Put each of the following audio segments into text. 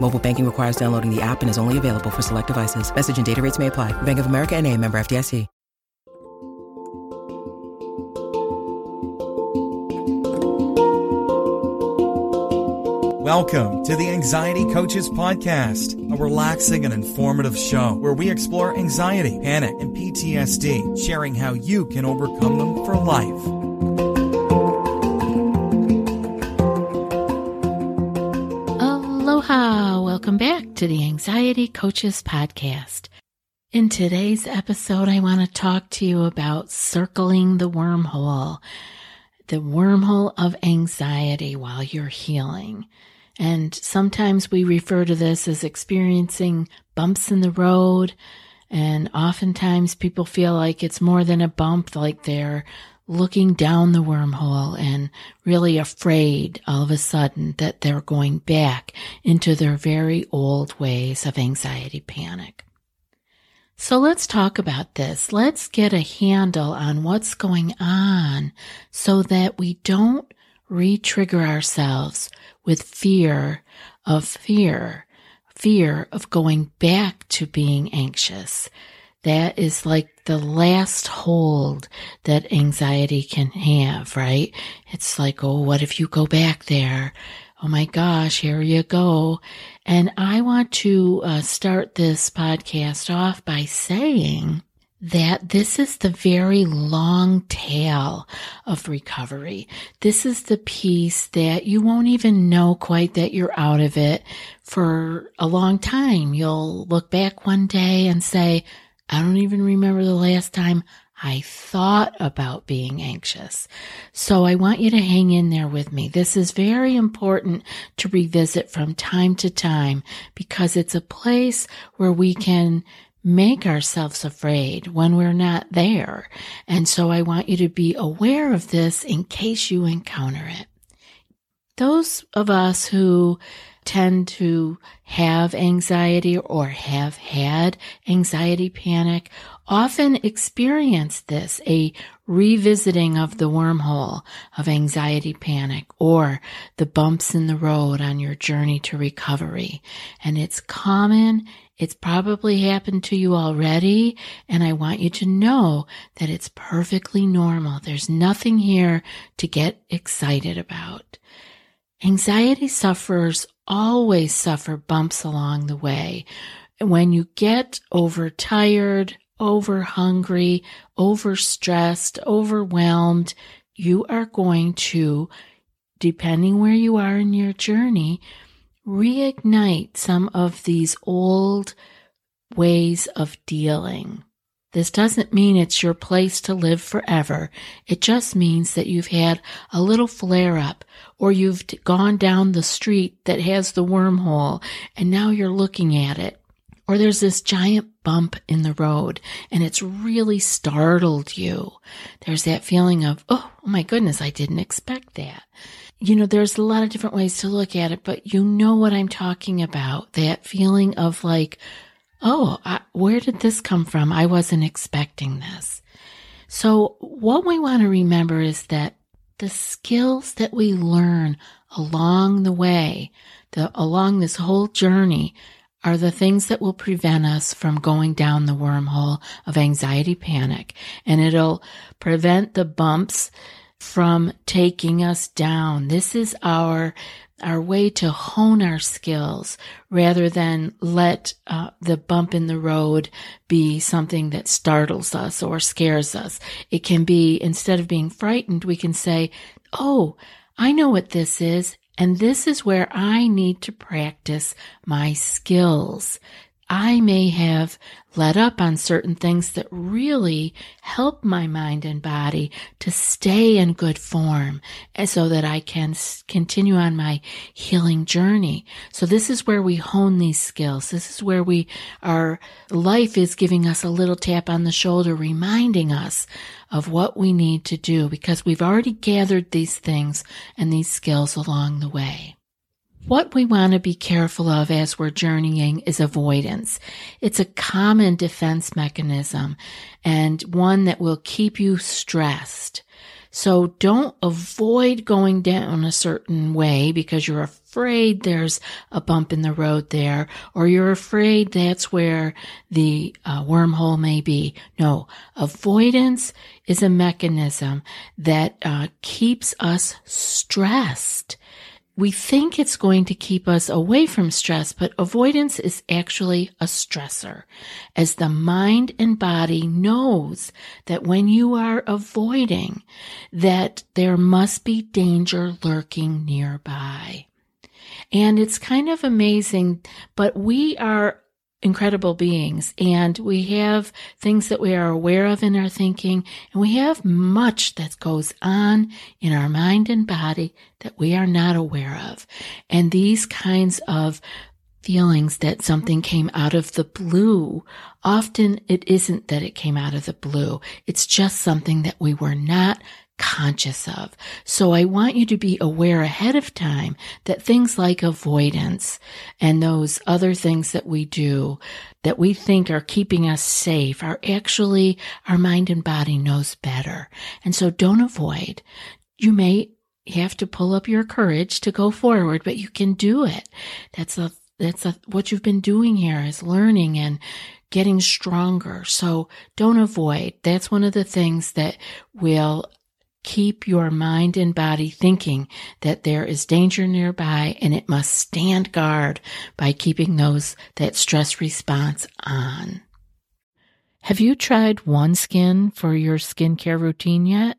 Mobile banking requires downloading the app and is only available for select devices. Message and data rates may apply. Bank of America and a member FDIC. Welcome to the Anxiety Coaches Podcast, a relaxing and informative show where we explore anxiety, panic, and PTSD, sharing how you can overcome them for life. Welcome back to the Anxiety Coaches Podcast. In today's episode, I want to talk to you about circling the wormhole, the wormhole of anxiety while you're healing. And sometimes we refer to this as experiencing bumps in the road. And oftentimes people feel like it's more than a bump, like they're looking down the wormhole and really afraid all of a sudden that they're going back into their very old ways of anxiety panic. So let's talk about this. Let's get a handle on what's going on so that we don't re-trigger ourselves with fear of fear, fear of going back to being anxious. That is like the last hold that anxiety can have, right? It's like, oh, what if you go back there? Oh my gosh, here you go. And I want to uh, start this podcast off by saying that this is the very long tail of recovery. This is the piece that you won't even know quite that you're out of it for a long time. You'll look back one day and say, I don't even remember the last time I thought about being anxious. So I want you to hang in there with me. This is very important to revisit from time to time because it's a place where we can make ourselves afraid when we're not there. And so I want you to be aware of this in case you encounter it. Those of us who tend to have anxiety or have had anxiety panic often experience this, a revisiting of the wormhole of anxiety panic or the bumps in the road on your journey to recovery. And it's common. It's probably happened to you already. And I want you to know that it's perfectly normal. There's nothing here to get excited about. Anxiety sufferers always suffer bumps along the way. When you get overtired, over hungry, overstressed, overwhelmed, you are going to, depending where you are in your journey, reignite some of these old ways of dealing. This doesn't mean it's your place to live forever. It just means that you've had a little flare up or you've gone down the street that has the wormhole and now you're looking at it. Or there's this giant bump in the road and it's really startled you. There's that feeling of, oh, oh my goodness, I didn't expect that. You know, there's a lot of different ways to look at it, but you know what I'm talking about. That feeling of like, oh, I, where did this come from? I wasn't expecting this. So what we want to remember is that the skills that we learn along the way, the, along this whole journey are the things that will prevent us from going down the wormhole of anxiety panic. And it'll prevent the bumps from taking us down. This is our our way to hone our skills rather than let uh, the bump in the road be something that startles us or scares us. It can be, instead of being frightened, we can say, Oh, I know what this is, and this is where I need to practice my skills. I may have let up on certain things that really help my mind and body to stay in good form and so that I can continue on my healing journey. So this is where we hone these skills. This is where we, our life is giving us a little tap on the shoulder, reminding us of what we need to do because we've already gathered these things and these skills along the way. What we want to be careful of as we're journeying is avoidance. It's a common defense mechanism and one that will keep you stressed. So don't avoid going down a certain way because you're afraid there's a bump in the road there or you're afraid that's where the uh, wormhole may be. No, avoidance is a mechanism that uh, keeps us stressed we think it's going to keep us away from stress, but avoidance is actually a stressor as the mind and body knows that when you are avoiding that there must be danger lurking nearby. And it's kind of amazing, but we are incredible beings and we have things that we are aware of in our thinking and we have much that goes on in our mind and body that we are not aware of. And these kinds of feelings that something came out of the blue, often it isn't that it came out of the blue. It's just something that we were not conscious of. So I want you to be aware ahead of time that things like avoidance and those other things that we do that we think are keeping us safe are actually our mind and body knows better. And so don't avoid. You may have to pull up your courage to go forward, but you can do it. That's a that's a, what you've been doing here is learning and getting stronger. So don't avoid. That's one of the things that will keep your mind and body thinking that there is danger nearby and it must stand guard by keeping those that stress response on. Have you tried OneSkin for your skincare routine yet?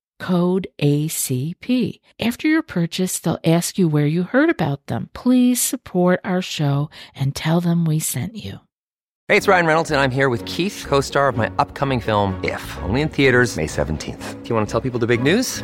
code ACP. After your purchase, they'll ask you where you heard about them. Please support our show and tell them we sent you. Hey, it's Ryan Reynolds, and I'm here with Keith, co star of my upcoming film, If, only in theaters, May 17th. Do you want to tell people the big news?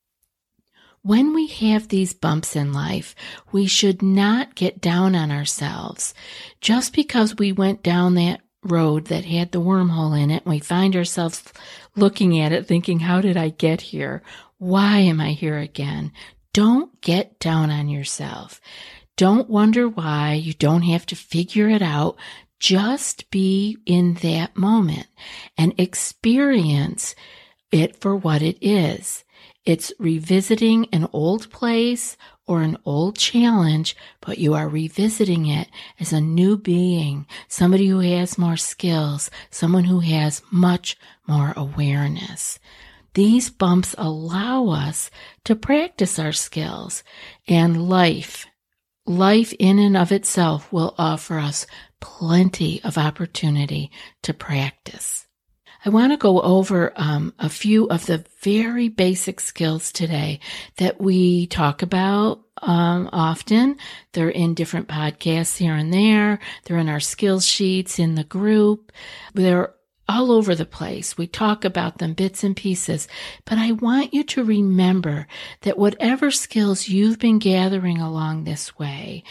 When we have these bumps in life, we should not get down on ourselves. Just because we went down that road that had the wormhole in it, and we find ourselves looking at it thinking, how did I get here? Why am I here again? Don't get down on yourself. Don't wonder why. You don't have to figure it out. Just be in that moment and experience it for what it is. It's revisiting an old place or an old challenge, but you are revisiting it as a new being, somebody who has more skills, someone who has much more awareness. These bumps allow us to practice our skills and life. Life in and of itself will offer us plenty of opportunity to practice. I want to go over um, a few of the very basic skills today that we talk about um, often. They're in different podcasts here and there. They're in our skills sheets in the group. They're all over the place. We talk about them bits and pieces, but I want you to remember that whatever skills you've been gathering along this way,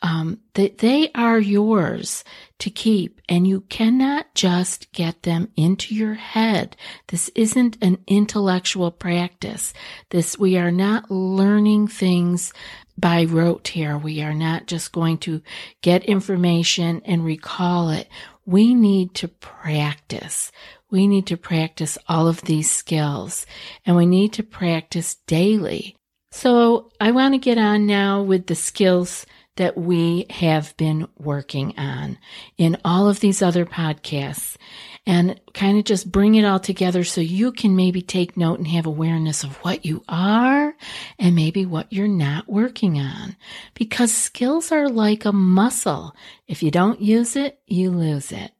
um, that they are yours to keep and you cannot just get them into your head. This isn't an intellectual practice. This, we are not learning things by rote here. We are not just going to get information and recall it we need to practice. We need to practice all of these skills and we need to practice daily. So I want to get on now with the skills that we have been working on in all of these other podcasts and kind of just bring it all together so you can maybe take note and have awareness of what you are and maybe what you're not working on. Because skills are like a muscle. If you don't use it, you lose it.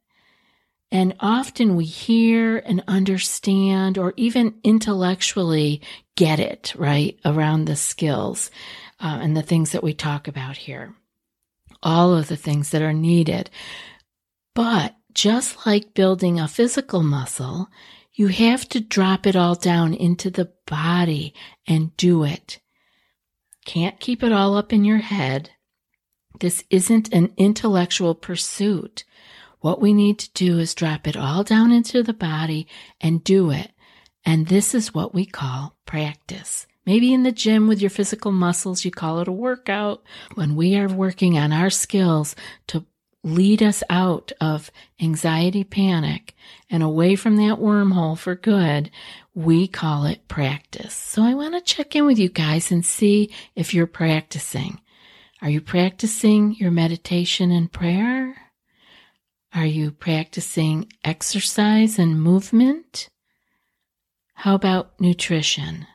And often we hear and understand or even intellectually get it, right, around the skills uh, and the things that we talk about here. All of the things that are needed. But just like building a physical muscle, you have to drop it all down into the body and do it. Can't keep it all up in your head. This isn't an intellectual pursuit. What we need to do is drop it all down into the body and do it. And this is what we call practice. Maybe in the gym with your physical muscles, you call it a workout. When we are working on our skills to lead us out of anxiety panic and away from that wormhole for good, we call it practice. So I want to check in with you guys and see if you're practicing. Are you practicing your meditation and prayer? Are you practicing exercise and movement? How about nutrition?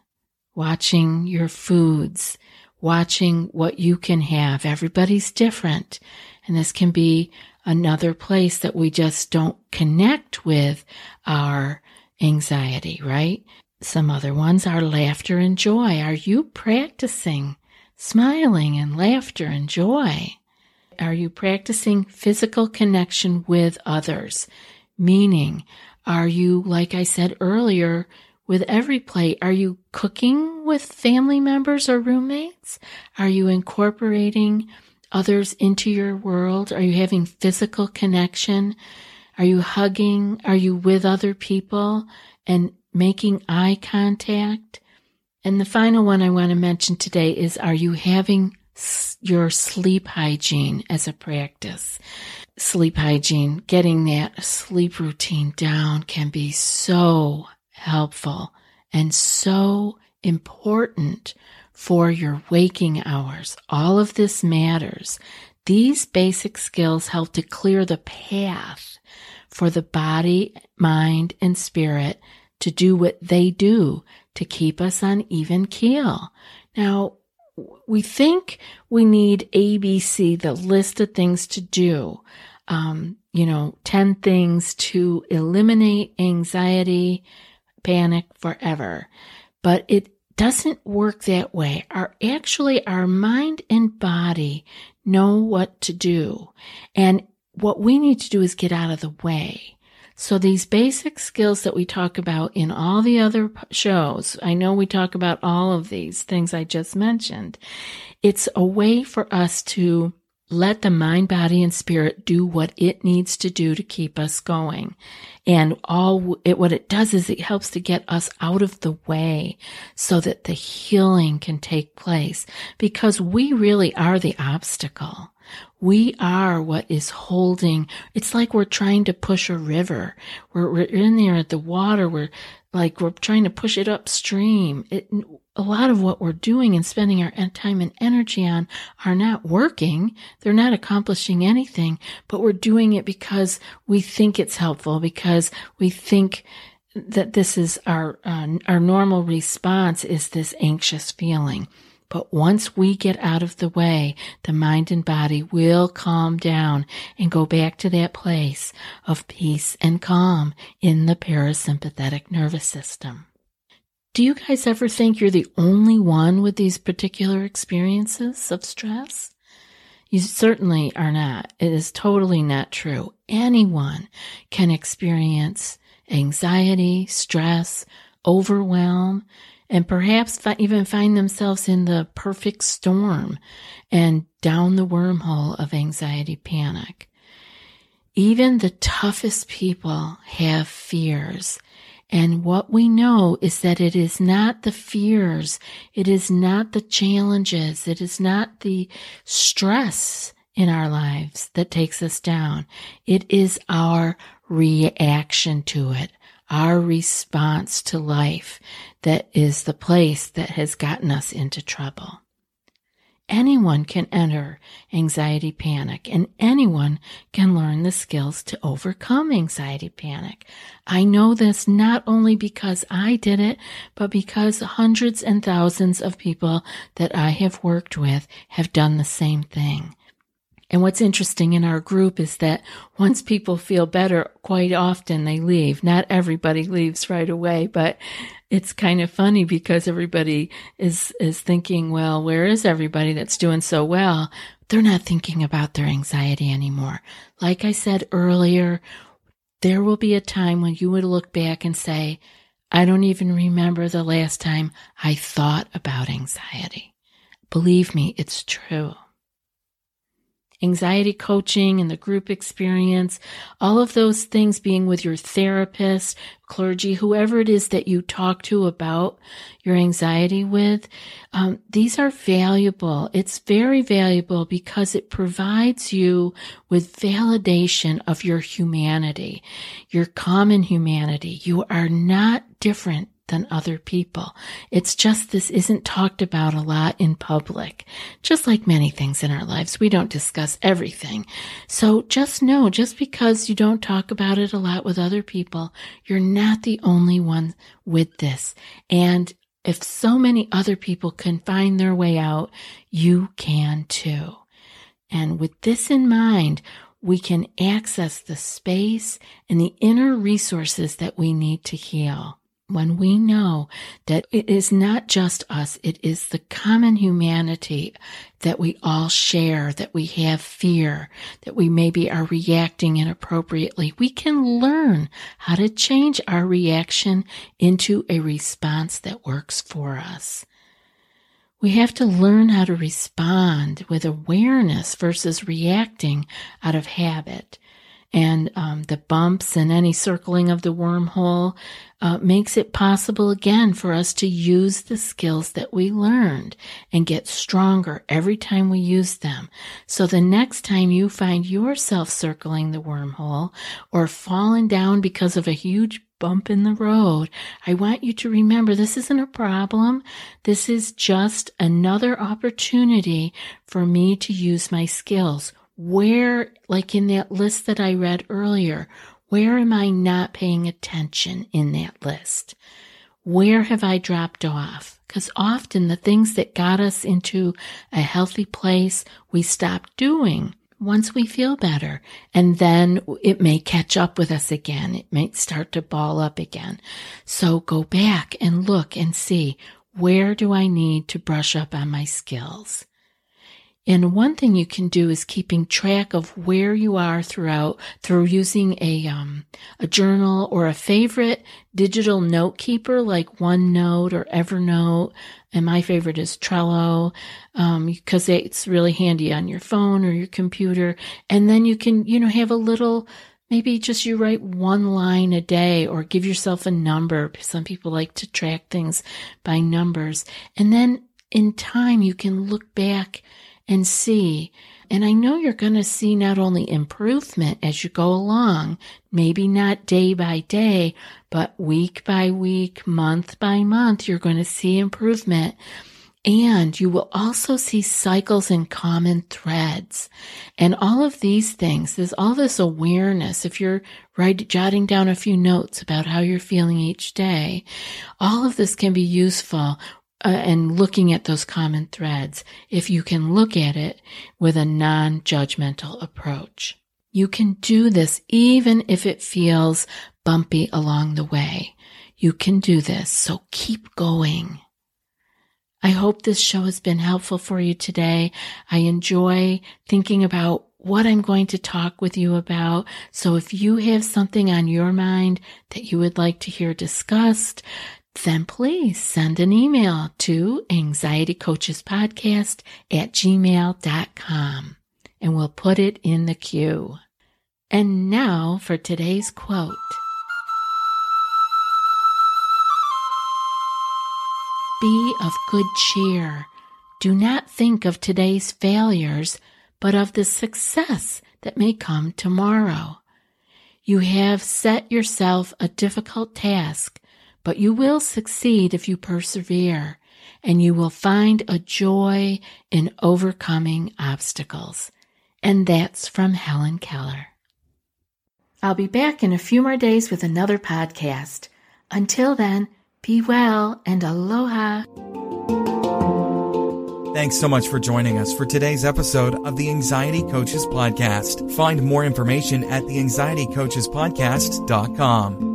Watching your foods, watching what you can have. Everybody's different. And this can be another place that we just don't connect with our anxiety, right? Some other ones are laughter and joy. Are you practicing smiling and laughter and joy? Are you practicing physical connection with others? Meaning, are you, like I said earlier, with every plate, are you cooking with family members or roommates? Are you incorporating others into your world? Are you having physical connection? Are you hugging? Are you with other people and making eye contact? And the final one I want to mention today is are you having your sleep hygiene as a practice? Sleep hygiene, getting that sleep routine down can be so helpful and so important for your waking hours. All of this matters. These basic skills help to clear the path for the body, mind, and spirit to do what they do to keep us on even keel. Now, we think we need ABC, the list of things to do. Um, you know, 10 things to eliminate anxiety, panic forever. But it doesn't work that way. Our actually our mind and body know what to do. And what we need to do is get out of the way. So these basic skills that we talk about in all the other shows, I know we talk about all of these things I just mentioned. It's a way for us to let the mind, body, and spirit do what it needs to do to keep us going. And all it, what it does is it helps to get us out of the way so that the healing can take place because we really are the obstacle. We are what is holding. It's like we're trying to push a river. We're, we're in there at the water. We're like, we're trying to push it upstream. It, a lot of what we're doing and spending our time and energy on are not working. They're not accomplishing anything, but we're doing it because we think it's helpful, because we think that this is our, uh, our normal response is this anxious feeling. But once we get out of the way, the mind and body will calm down and go back to that place of peace and calm in the parasympathetic nervous system. Do you guys ever think you're the only one with these particular experiences of stress? You certainly are not. It is totally not true. Anyone can experience anxiety, stress, overwhelm, and perhaps even find themselves in the perfect storm and down the wormhole of anxiety panic. Even the toughest people have fears and what we know is that it is not the fears, it is not the challenges, it is not the stress in our lives that takes us down. It is our reaction to it, our response to life that is the place that has gotten us into trouble. Anyone can enter anxiety panic and anyone can learn the skills to overcome anxiety panic. I know this not only because I did it, but because hundreds and thousands of people that I have worked with have done the same thing. And what's interesting in our group is that once people feel better, quite often they leave. Not everybody leaves right away, but it's kind of funny because everybody is, is thinking, well, where is everybody that's doing so well? They're not thinking about their anxiety anymore. Like I said earlier, there will be a time when you would look back and say, I don't even remember the last time I thought about anxiety. Believe me, it's true anxiety coaching and the group experience, all of those things being with your therapist, clergy, whoever it is that you talk to about your anxiety with, um, these are valuable. It's very valuable because it provides you with validation of your humanity, your common humanity. You are not different than other people. It's just this isn't talked about a lot in public. Just like many things in our lives, we don't discuss everything. So just know, just because you don't talk about it a lot with other people, you're not the only one with this. And if so many other people can find their way out, you can too. And with this in mind, we can access the space and the inner resources that we need to heal when we know that it is not just us, it is the common humanity that we all share, that we have fear, that we maybe are reacting inappropriately, we can learn how to change our reaction into a response that works for us. We have to learn how to respond with awareness versus reacting out of habit and um, the bumps and any circling of the wormhole uh, makes it possible again for us to use the skills that we learned and get stronger every time we use them. So the next time you find yourself circling the wormhole or falling down because of a huge bump in the road, I want you to remember this isn't a problem. This is just another opportunity for me to use my skills where, like in that list that I read earlier, where am I not paying attention in that list? Where have I dropped off? Because often the things that got us into a healthy place, we stop doing once we feel better. And then it may catch up with us again. It may start to ball up again. So go back and look and see where do I need to brush up on my skills? And one thing you can do is keeping track of where you are throughout through using a um, a journal or a favorite digital note keeper like OneNote or Evernote. And my favorite is Trello because um, it's really handy on your phone or your computer. And then you can you know have a little maybe just you write one line a day or give yourself a number. Some people like to track things by numbers, and then in time you can look back and see. And I know you're going to see not only improvement as you go along, maybe not day by day, but week by week, month by month, you're going to see improvement. And you will also see cycles and common threads. And all of these things, there's all this awareness. If you're writing, jotting down a few notes about how you're feeling each day, all of this can be useful uh, and looking at those common threads if you can look at it with a non-judgmental approach. You can do this even if it feels bumpy along the way. You can do this, so keep going. I hope this show has been helpful for you today. I enjoy thinking about what I'm going to talk with you about. So if you have something on your mind that you would like to hear discussed, then please send an email to anxietycoachespodcast at gmail.com and we'll put it in the queue. And now for today's quote. Be of good cheer. Do not think of today's failures, but of the success that may come tomorrow. You have set yourself a difficult task, but you will succeed if you persevere, and you will find a joy in overcoming obstacles. And that's from Helen Keller. I'll be back in a few more days with another podcast. Until then, be well and aloha. Thanks so much for joining us for today's episode of the Anxiety Coaches Podcast. Find more information at the anxietycoachespodcast.com.